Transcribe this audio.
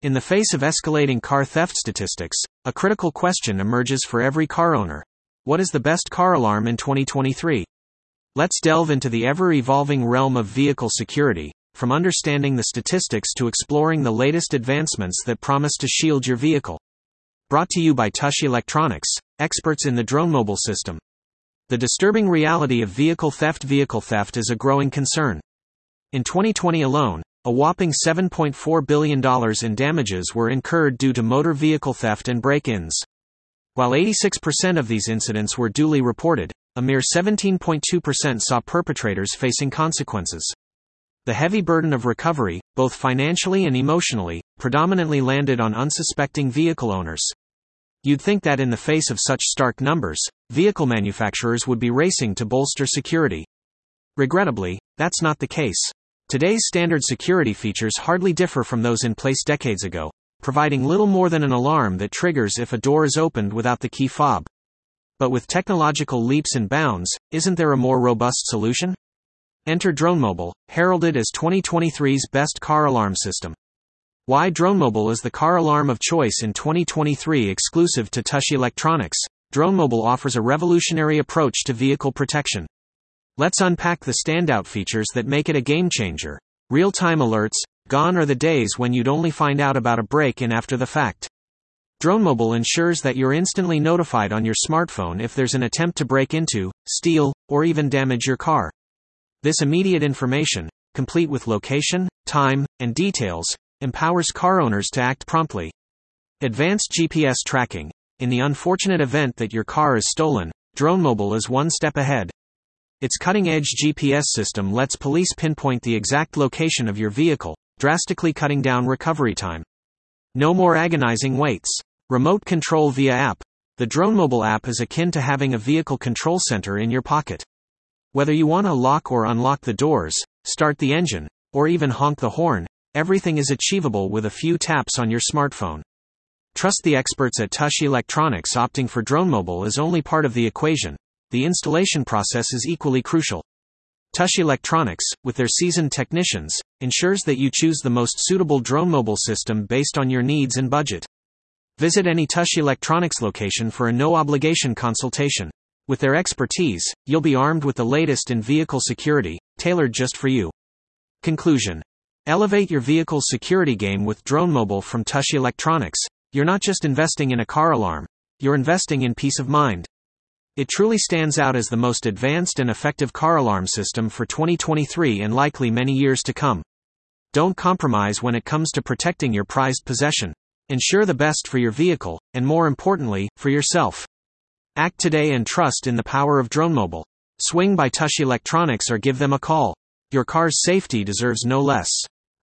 In the face of escalating car theft statistics, a critical question emerges for every car owner. What is the best car alarm in 2023? Let's delve into the ever evolving realm of vehicle security, from understanding the statistics to exploring the latest advancements that promise to shield your vehicle. Brought to you by TAS Electronics, experts in the drone mobile system. The disturbing reality of vehicle theft vehicle theft is a growing concern. In 2020 alone, a whopping $7.4 billion in damages were incurred due to motor vehicle theft and break ins. While 86% of these incidents were duly reported, a mere 17.2% saw perpetrators facing consequences. The heavy burden of recovery, both financially and emotionally, predominantly landed on unsuspecting vehicle owners. You'd think that in the face of such stark numbers, vehicle manufacturers would be racing to bolster security. Regrettably, that's not the case. Today's standard security features hardly differ from those in place decades ago, providing little more than an alarm that triggers if a door is opened without the key fob. But with technological leaps and bounds, isn't there a more robust solution? Enter DroneMobile, heralded as 2023's best car alarm system. Why DroneMobile is the car alarm of choice in 2023 exclusive to TAS Electronics. DroneMobile offers a revolutionary approach to vehicle protection. Let's unpack the standout features that make it a game changer. Real time alerts, gone are the days when you'd only find out about a break in after the fact. DroneMobile ensures that you're instantly notified on your smartphone if there's an attempt to break into, steal, or even damage your car. This immediate information, complete with location, time, and details, empowers car owners to act promptly. Advanced GPS tracking. In the unfortunate event that your car is stolen, DroneMobile is one step ahead. Its cutting edge GPS system lets police pinpoint the exact location of your vehicle, drastically cutting down recovery time. No more agonizing waits. Remote control via app. The DroneMobile app is akin to having a vehicle control center in your pocket. Whether you want to lock or unlock the doors, start the engine, or even honk the horn, everything is achievable with a few taps on your smartphone. Trust the experts at TAS Electronics opting for DroneMobile is only part of the equation the installation process is equally crucial. TAS Electronics, with their seasoned technicians, ensures that you choose the most suitable drone mobile system based on your needs and budget. Visit any TAS Electronics location for a no obligation consultation. With their expertise, you'll be armed with the latest in vehicle security, tailored just for you. Conclusion Elevate your vehicle's security game with Drone Mobile from TAS Electronics. You're not just investing in a car alarm, you're investing in peace of mind. It truly stands out as the most advanced and effective car alarm system for 2023 and likely many years to come. Don't compromise when it comes to protecting your prized possession. Ensure the best for your vehicle, and more importantly, for yourself. Act today and trust in the power of DroneMobile. Swing by TAS Electronics or give them a call. Your car's safety deserves no less.